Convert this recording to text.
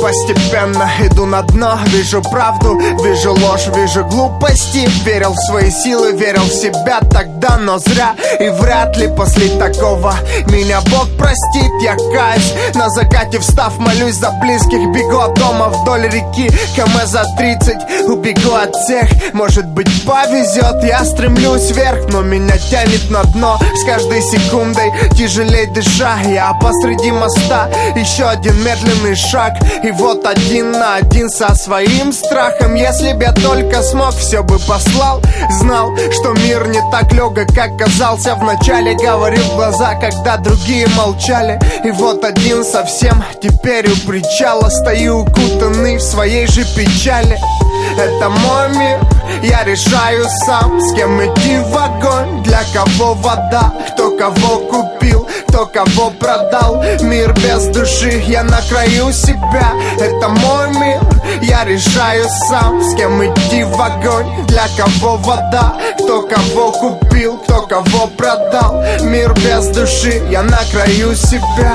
постепенно иду на дно Вижу правду, вижу ложь, вижу глупости. Верил в свои силы, верил в себя тогда, но зря. И вряд ли после такого меня Бог простит. Я каюсь, на закате встав, молюсь за близких. Бегу от дома вдоль реки, КМ за 30 Убегу от всех, может быть повезет. Я стремлюсь вверх, но меня тянет на дно. С каждой секундой тяжелее дыша Я посреди моста, еще один медленный шаг И вот один на один со своим страхом. Если б я только смог, все бы послал. Знал, что мир не так легок, как казался. Вначале говорил в глаза, когда другие молчали. И вот один совсем теперь у причала. Стою укутанный в своей же печали. Это мой мир, я решаю сам С кем идти в огонь, для кого вода кого купил, кто кого продал. Мир без души, я на краю себя. Это мой мир, я решаю сам. С кем идти в огонь, для кого вода? Кто кого купил, кто кого продал. Мир без души, я на краю себя